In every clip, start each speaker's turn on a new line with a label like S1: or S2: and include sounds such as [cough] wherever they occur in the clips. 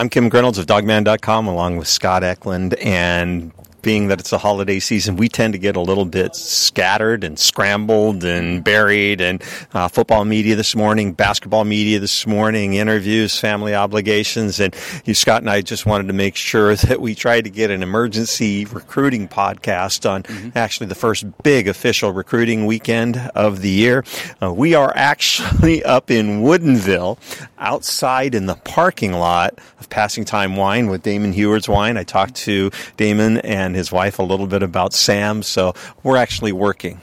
S1: I'm Kim Grinolds of Dawgman.com along with Scott Eklund and being that it's a holiday season, we tend to get a little bit scattered and scrambled and buried. And uh, football media this morning, basketball media this morning, interviews, family obligations. And you, Scott and I just wanted to make sure [laughs] that we tried to get an emergency recruiting podcast on mm-hmm. actually the first big official recruiting weekend of the year. Uh, we are [laughs] actually up in Woodinville, outside in the parking lot of Passing Time Wine with Damon Huard's Wine. I talked to Damon and and his wife a little bit about Sam. So we're actually working.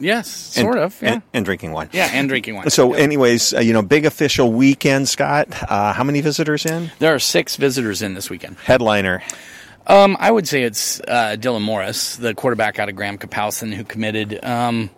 S2: Yes, sort
S1: and,
S2: of. Yeah.
S1: And, and, drinking wine.
S2: Yeah, and drinking wine.
S1: So, anyways, uh, you know, big official weekend, Scott. Uh, how many visitors in?
S2: There are six visitors in this weekend.
S1: Headliner.
S2: Um, I would say it's uh, Dylan Morris, the quarterback out of Graham Kapowsin, who committed um,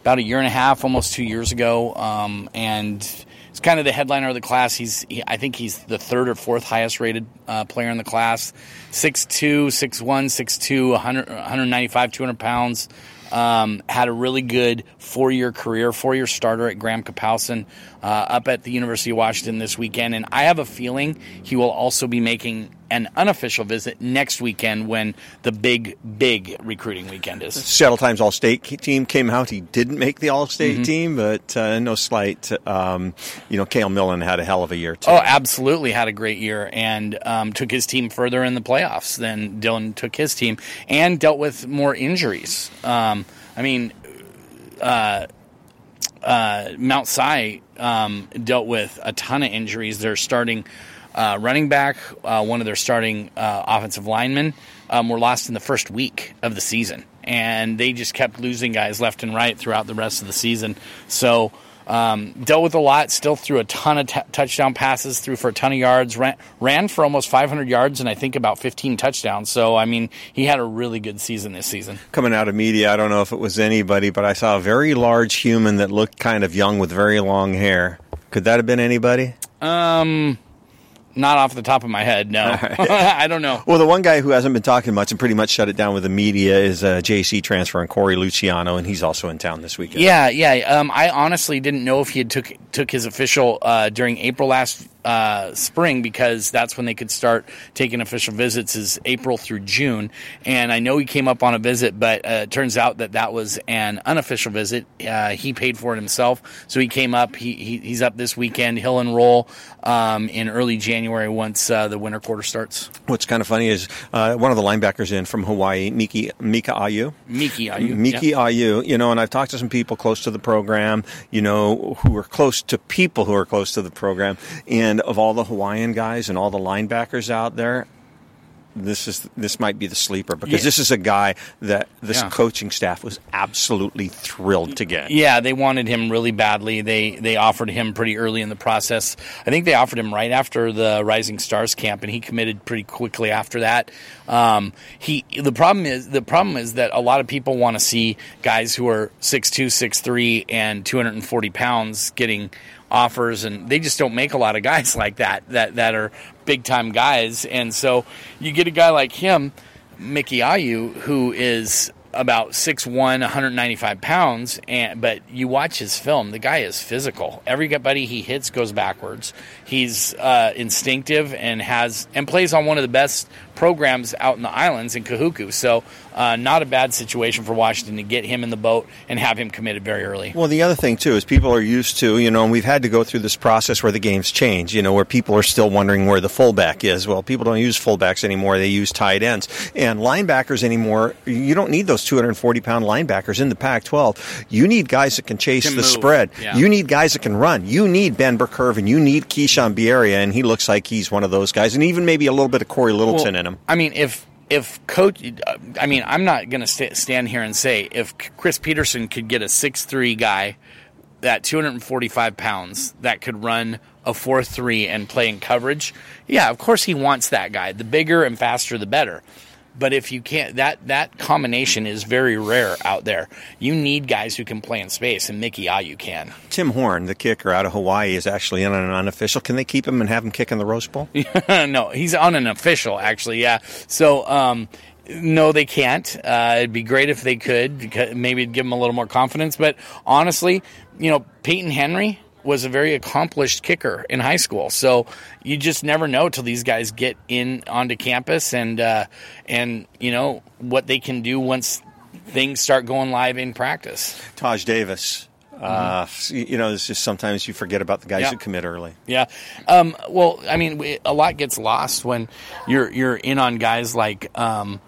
S2: about a year and a half, almost two years ago, um, and he's kind of the headliner of the class. He's, he, I think he's the third or fourth highest rated uh, player in the class. 6'2", 6'1", 6'2", 100, 195, 200 pounds. Um, had a really good four year career, four year starter at Graham Kapowsin uh, up at the University of Washington this weekend. And I have a feeling he will also be making an unofficial visit next weekend when the big, big recruiting weekend is.
S1: Seattle Times All State team came out. He didn't make the All State mm-hmm. team, but uh, no slight. Um, you know, Kale Millen had a hell of a year, too.
S2: Oh, absolutely had a great year and um, took his team further in the playoffs than Dylan took his team and dealt with more injuries. Um, I mean, uh, uh, Mount Si um, dealt with a ton of injuries. They're starting uh, running back, uh, one of their starting uh, offensive linemen, um, were lost in the first week of the season, and they just kept losing guys left and right throughout the rest of the season. So. Um, dealt with a lot, still threw a ton of t- touchdown passes, threw for a ton of yards, ran, ran for almost 500 yards, and I think about 15 touchdowns. So, I mean, he had a really good season this season.
S1: Coming out of media, I don't know if it was anybody, but I saw a very large human that looked kind of young with very long hair. Could that have been anybody?
S2: Um, not off the top of my head, no. [laughs] I don't know.
S1: Well, the one guy who hasn't been talking much and pretty much shut it down with the media is a JC transfer and Corey Luciano, and he's also in town this weekend.
S2: Yeah, yeah. Um, I honestly didn't know if he had took took his official uh, during April last uh, spring because that's when they could start taking official visits is April through June. And I know he came up on a visit, but uh, it turns out that that was an unofficial visit. Uh, he paid for it himself, so he came up. He, he he's up this weekend. He'll enroll um, in early January once uh, the winter quarter starts.
S1: What's kind of funny is uh, one of the linebackers in from Hawaii, Miki Mika Ayu.
S2: Miki Ayu.
S1: Miki yeah. Ayu. You know, and I've talked to some people close to the program. You know, who are close to people who are close to the program, and of all the Hawaiian guys and all the linebackers out there, this is this might be the sleeper because yeah. this is a guy that this yeah. coaching staff was absolutely thrilled to get.
S2: Yeah, they wanted him really badly. They they offered him pretty early in the process. I think they offered him right after the Rising Stars camp, and he committed pretty quickly after that. Um, he the problem is the problem is that a lot of people want to see guys who are 6'2", 6'3", and two hundred and forty pounds getting offers, and they just don't make a lot of guys [laughs] like that that that are big time guys. And so you get a guy like him, Mickey Ayu, who is about 6'1", 195 pounds, and but you watch his film, the guy is physical. Everybody he hits goes backwards. He's uh, instinctive and has and plays on one of the best programs out in the islands in Kahuku. So, uh, not a bad situation for Washington to get him in the boat and have him committed very early.
S1: Well, the other thing too is people are used to, you know, and we've had to go through this process where the games change, you know, where people are still wondering where the fullback is. Well, people don't use fullbacks anymore; they use tight ends and linebackers anymore. You don't need those 240 pound linebackers in the Pac-12. You need guys that can chase can the move. spread. Yeah. You need guys that can run. You need Ben Burr-Kirven and you need Keishawn Bierria, and he looks like he's one of those guys, and even maybe a little bit of Cory Littleton
S2: well,
S1: in him.
S2: I mean, if if coach, I mean, I'm not going to st- stand here and say if Chris Petersen could get a six three guy that 245 pounds that could run a 4 3 and play in coverage, yeah, of course he wants that guy. The bigger and faster, the better. But if you can't, that that combination is very rare out there. You need guys who can play in space, and Miki Ayu can.
S1: Tim Horn, the kicker out of Hawaii, is actually in an unofficial. Can they keep him and have him kick in the Rose Bowl? [laughs]
S2: no, he's on an official actually. Yeah, so. Um, no, they can't. Uh, it'd be great if they could. Maybe give him a little more confidence. But honestly, you know, Peyton Henry was a very accomplished kicker in high school. So you just never know till these guys get in onto campus and uh, and you know what they can do once things start going live in practice.
S1: Taj Davis. Uh, you know, it's just sometimes you forget about the guys
S2: Yeah.
S1: who commit early.
S2: Yeah. Um, well, I mean, a lot gets lost when you're you're in on guys like um,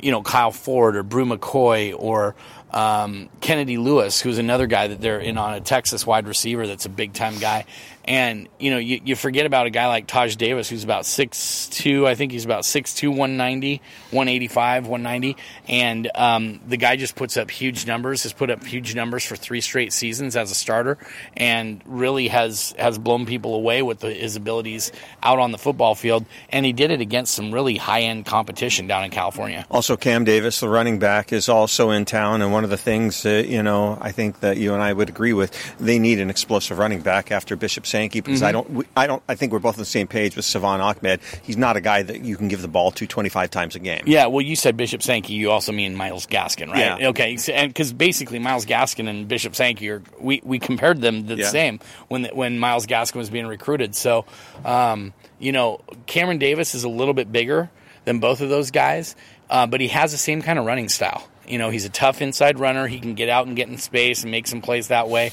S2: you know Kyle Ford or Bru McCoy or um, Kennedy Lewis, who's another guy that they're in on a Texas wide receiver that's a big time guy. And you know, you, you forget about a guy like Taj Davis, who's about 6'2", I think he's about 6'2", 190, 185, 190. And um, the guy just puts up huge numbers, has put up huge numbers for three straight seasons as a starter, and really has has blown people away with the, his abilities out on the football field. And he did it against some really high end competition down in California.
S1: Also, Cam Davis, the running back, is also in town, and one of the things that you know, I think that you and I would agree with, they need an explosive running back after Bishop Sankey because I don't, we, I don't, I think we're both on the same page with Salvon Ahmed. He's not a guy that you can give the ball to 25 times a game.
S2: Yeah, well, you said Bishop Sankey. You also mean Myles Gaskin, right?
S1: Yeah.
S2: Okay, so, and because basically Myles Gaskin and Bishop Sankey are we, we compared them the
S1: Yeah.
S2: same when when Myles Gaskin was being recruited. So, um, you know, Cameron Davis is a little bit bigger than both of those guys, uh, but he has the same kind of running style. You know, he's a tough inside runner. He can get out and get in space and make some plays that way.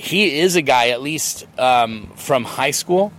S2: He is a guy, at least um, from high school,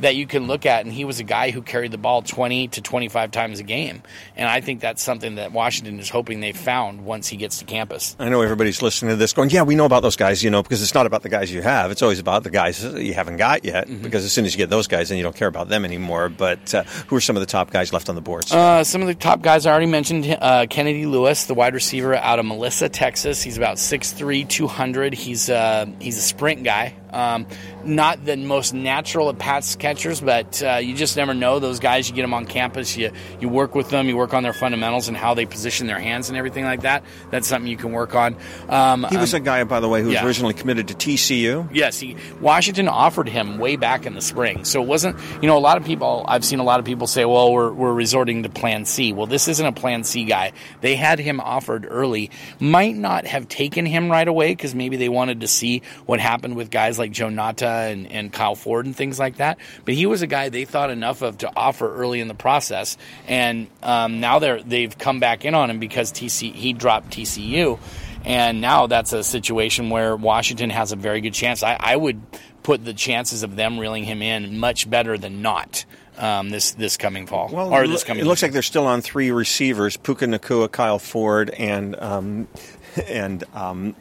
S2: that you can look at, and he was a guy who carried the ball 20 to 25 times a game. And I think that's something that Washington is hoping they found once he gets to campus.
S1: I know everybody's listening to this going, yeah, we know about those guys, you know, because it's not about the guys you have. It's always about the guys that you haven't got yet,
S2: Mm-hmm.
S1: because as soon as you get those guys, then you don't care about them anymore. But uh, who are some of the top guys left on the boards?
S2: Uh, some of the top guys I already mentioned uh, Kennedy Lewis, the wide receiver out of Melissa, Texas. He's about 6'3, 200. He's, uh, he's a sprint guy. Um, not the most natural of pass catchers, but uh, you just never know. Those guys, you get them on campus, you, you work with them, you work on their fundamentals and how they position their hands and everything like that. That's something you can work on. Um,
S1: he was
S2: um,
S1: a guy, by the way, who was originally committed to TCU.
S2: Yes, he, Washington offered him way back in the spring. So it wasn't, you know, a lot of people, I've seen a lot of people say, well, we're, we're resorting to plan C. Well, this isn't a plan C guy. They had him offered early. Might not have taken him right away because maybe they wanted to see what happened with guys like Joe Ngata and, and Kyle Ford and things like that. But he was a guy they thought enough of to offer early in the process. And um, now they're, they've come back in on him because TC, he dropped TCU. And now that's a situation where Washington has a very good chance. I, I would put the chances of them reeling him in much better than not um, this this coming fall
S1: Well,
S2: or
S1: it
S2: this coming.
S1: it looks like they're still on three receivers: Puka Nacua, Kyle Ford, and um, [laughs] and um,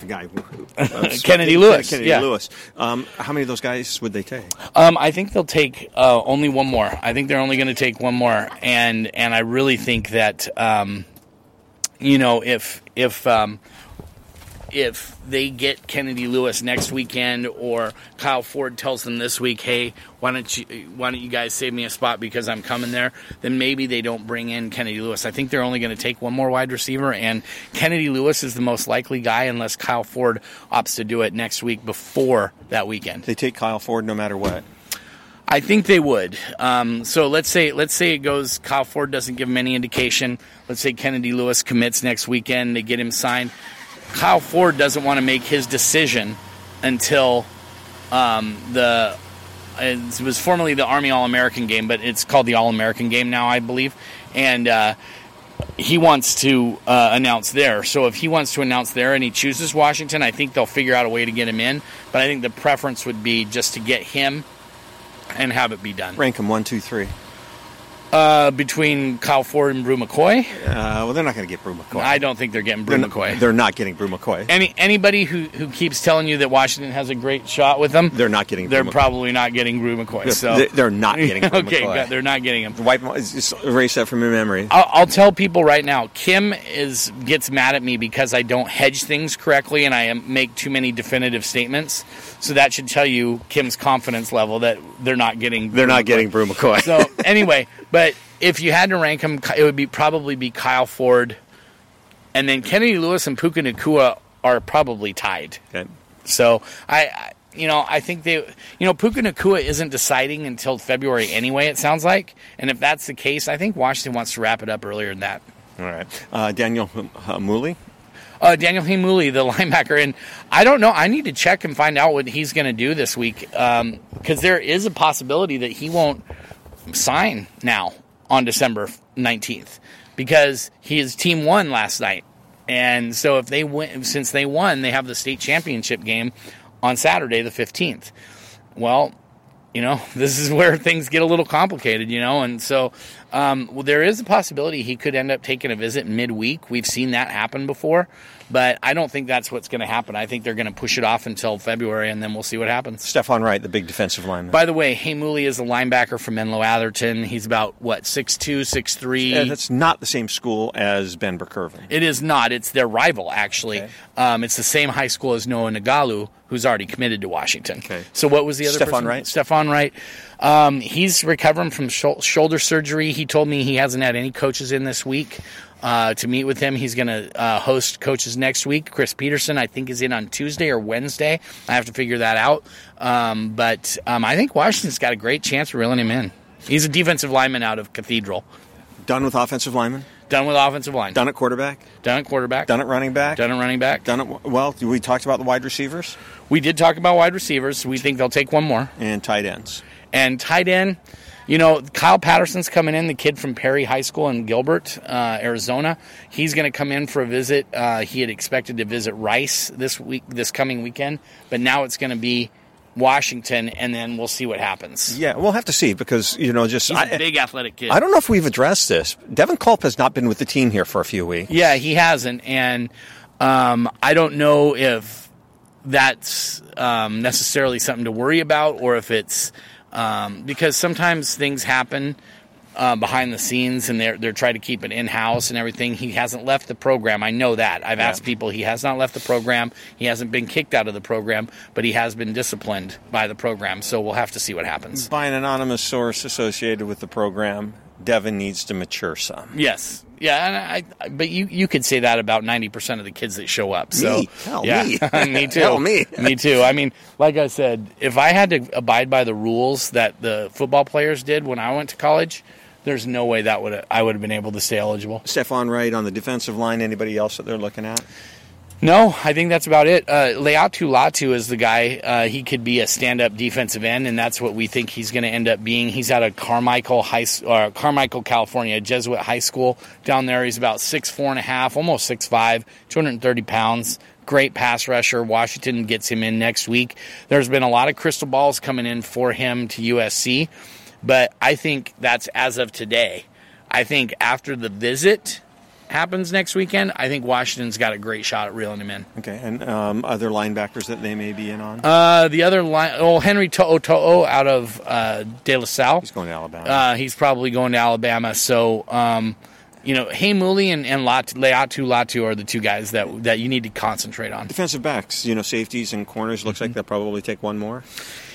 S1: the guy [laughs]
S2: Kennedy Lewis,
S1: Kennedy
S2: yeah.
S1: Lewis. Um, how many of those guys would they take?
S2: Um, I think they'll take uh, only one more. I think they're only going to take one more, and and I really think that um, you know if if um, if they get Kennedy Lewis next weekend, or Kyle Ford tells them this week, hey, why don't you why don't you guys save me a spot because I'm coming there? Then maybe they don't bring in Kennedy Lewis. I think they're only going to take one more wide receiver, and Kennedy Lewis is the most likely guy unless Kyle Ford opts to do it next week before that weekend.
S1: They take Kyle Ford no matter what.
S2: I think they would. Um, so let's say let's say it goes. Kyle Ford doesn't give him any indication. Let's say Kennedy Lewis commits next weekend. They get him signed. Kyle Ford doesn't want to make his decision until um, the it was formerly the Army All American game, but it's called the All American game now, I believe. And uh, he wants to uh, announce there. So if he wants to announce there and he chooses Washington, I think they'll figure out a way to get him in. But I think the preference would be just to get him and have it be done.
S1: Rank them one, two, three.
S2: Uh, between Kyle Ford and Bru McCoy,
S1: Uh, well, they're not going to get Bru McCoy.
S2: I don't think they're getting Bru
S1: they're, not,
S2: McCoy.
S1: they're not getting Bru McCoy.
S2: Any anybody who, who keeps telling you that Washington has a great shot with them,
S1: They're not getting.
S2: they're
S1: Bru McCoy.
S2: probably not getting Bru McCoy. So
S1: They're- they're not [laughs] getting Bru
S2: okay,
S1: McCoy.
S2: they're not getting him.
S1: Wipe, just erase that from your memory.
S2: I'll, I'll tell people right now. Kim is gets mad at me because I don't hedge things correctly and I make too many definitive statements. So that should tell you Kim's confidence level that they're not getting.
S1: They're
S2: Bru
S1: not
S2: McCoy.
S1: getting Bru McCoy.
S2: So [laughs] anyway, but if you had to rank them, it would be probably be Kyle Ford, and then Kennedy Lewis and Puka Nacua are probably tied.
S1: Okay.
S2: So I, you know, I think they, you know, Puka Nacua isn't deciding until February anyway. It sounds like, and if that's the case, I think Washington wants to wrap it up earlier than that.
S1: All right. Uh, Daniel Heimuli.
S2: Uh, Daniel Heimuli, the [laughs] linebacker, and I don't know. I need to check and find out what he's going to do this week because um, there is a possibility that he won't sign now on December 19th because his team won last night. And so if they win, since they won, they have the state championship game on Saturday the 15th. Well, you know, [laughs] this is where things get a little complicated, you know, and so um, well, there is a possibility he could end up taking a visit midweek. We've seen that happen before, but I don't think that's what's going to happen. I think they're going to push it off until February, and then we'll see what happens.
S1: Stephon Wright, the big defensive lineman.
S2: By the way, Heimuli is a linebacker from Menlo Atherton. He's about what six two, six three.
S1: Yeah, that's not the same school as Ben Burr-Kirven.
S2: It is not. It's their rival, actually. Okay. Um, it's the same high school as Noah Nagalu, who's already committed to Washington.
S1: Okay.
S2: So what was the other?
S1: Stephon
S2: person?
S1: Wright.
S2: Stephon Wright. Um, he's recovering from sh- shoulder surgery. He told me he hasn't had any coaches in this week uh, to meet with him. He's going to uh, host coaches next week. Chris Petersen, I think, is in on Tuesday or Wednesday. I have to figure that out. Um, but um, I think Washington's got a great chance of reeling him in. He's a defensive lineman out of Cathedral.
S1: Done with offensive lineman?
S2: Done with offensive line.
S1: Done at quarterback?
S2: Done at quarterback.
S1: Done at running back?
S2: Done at running back.
S1: Done at, well, we talked about the wide receivers?
S2: We did talk about wide receivers. We think they'll take one more.
S1: And tight ends.
S2: And tight end, you know, Kyle Patterson's coming in, the kid from Perry High School in Gilbert, uh, Arizona. He's going to come in for a visit. Uh, he had expected to visit Rice this week, this coming weekend, but now it's going to be Washington, and then we'll see what happens.
S1: Yeah, we'll have to see because you know, just
S2: He's a big athletic kid.
S1: I don't know if we've addressed this. Devin Culp has not been with the team here for a few weeks.
S2: Yeah, he hasn't, and um, I don't know if that's um, necessarily something to worry about or if it's um, because sometimes things happen uh, behind the scenes and they're they're trying to keep it in house and everything. He hasn't left the program. I know that. I've yeah. asked people. He has not left the program. He hasn't been kicked out of the program, but he has been disciplined by the program. So we'll have to see what happens.
S1: By an anonymous source associated with the program, Devin needs to mature some.
S2: Yes. Yeah, I, but you, you could say that about ninety percent of the kids that show up. So
S1: me, Hell,
S2: yeah,
S1: me, [laughs]
S2: me [laughs] too.
S1: Hell, me,
S2: me too. I mean, like I said, if I had to abide by the rules that the football players did when I went to college, there's no way that would I would have been able to stay eligible.
S1: Stephon Wright on the defensive line. Anybody else that they're looking at?
S2: No, I think that's about it. Uh, Laiatu Latu is the guy. Uh, he could be a stand-up defensive end, and that's what we think he's going to end up being. He's out of Carmichael High, uh, Carmichael, California, Jesuit High School down there. He's about six four and a half, almost six five, 230 pounds. Great pass rusher. Washington gets him in next week. There's been a lot of crystal balls coming in for him to USC, but I think that's as of today. I think after the visit happens next weekend, I think Washington's got a great shot at reeling him in.
S1: Okay, and um, other linebackers that they may be in on?
S2: Uh, the other line, oh, Henry To'o out of uh, De La Salle.
S1: He's going to Alabama.
S2: Uh, he's probably going to Alabama. So, um, you know, Heimuli and, and Latu, Laiatu Latu are the two guys that that you need to concentrate on.
S1: Defensive backs, you know, safeties and corners. Looks mm-hmm. like they'll probably take one more.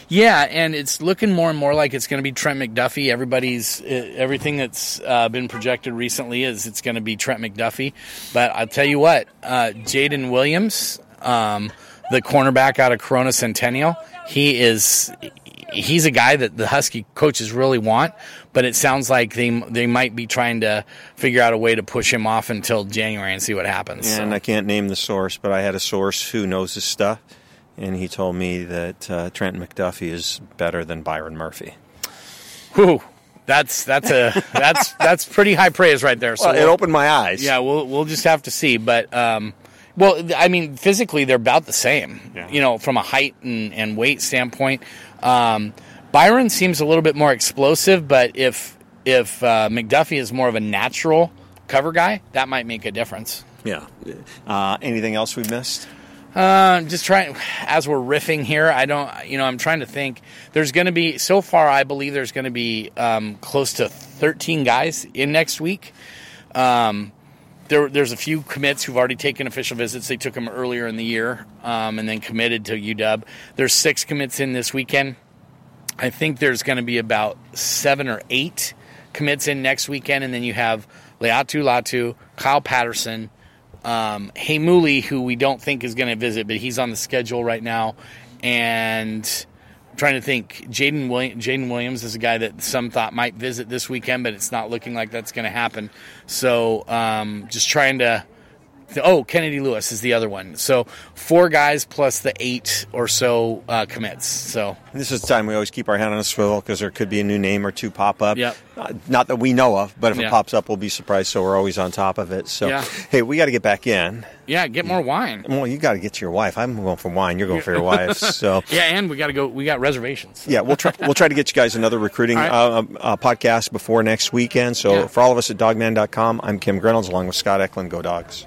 S2: Yeah, and it's looking more and more like it's going to be Trent McDuffie. Everybody's uh, everything that's uh, been projected recently is it's going to be Trent McDuffie. But I'll tell you what, uh, Jaden Williams, um, the cornerback out of Corona Centennial, he is he's a guy that the Husky coaches really want. But it sounds like they they might be trying to figure out a way to push him off until January and see what happens.
S1: And so. I can't name the source, but I had a source who knows his stuff and he told me that uh, Trent McDuffie is better than Byron Murphy.
S2: Whew. That's that's a [laughs] that's that's pretty high praise right there.
S1: So well, it opened my eyes.
S2: Yeah, we'll we'll just have to see. But um, well, I mean, physically they're about the same. Yeah. You know, from a height and, and weight standpoint, um, Byron seems a little bit more explosive. But if if uh, McDuffie is more of a natural cover guy, that might make a difference.
S1: Yeah. Uh, anything else we missed?
S2: Uh, just trying as we're riffing here. I don't, you know, I'm trying to think. There's going to be so far. I believe there's going to be um, close to 13 guys in next week. Um, there, there's a few commits who've already taken official visits. They took them earlier in the year um, and then committed to UW. There's six commits in this weekend. I think there's going to be about seven or eight commits in next weekend, and then you have Laiatu Latu, Kyle Patterson, um, Heimuli, who we don't think is going to visit, but he's on the schedule right now. And I'm trying to think, Jaden Williams, Jaden Williams is a guy that some thought might visit this weekend, but it's not looking like that's going to happen. So um, just trying to Oh, Kennedy Lewis is the other one. So four guys plus the eight or so uh, commits. So
S1: this is the time we always keep our hand on a swivel because there could be a new name or two pop up.
S2: Yep.
S1: Uh, not that we know of, but if
S2: Yeah.
S1: it pops up, we'll be surprised. So we're always on top of it. So
S2: Yeah.
S1: hey, we got to get back in.
S2: yeah, get more wine.
S1: Well, you got to get to your wife. I'm going for wine. You're going for your wife. [laughs] So
S2: Yeah, and we got to go. We got reservations.
S1: yeah, we'll try. We'll try to get you guys another recruiting
S2: right.
S1: uh, uh, podcast before next weekend. So
S2: Yeah.
S1: for all of us at Dawgman.com, I'm Kim Grinolds along with Scott Eklund. Go Dogs.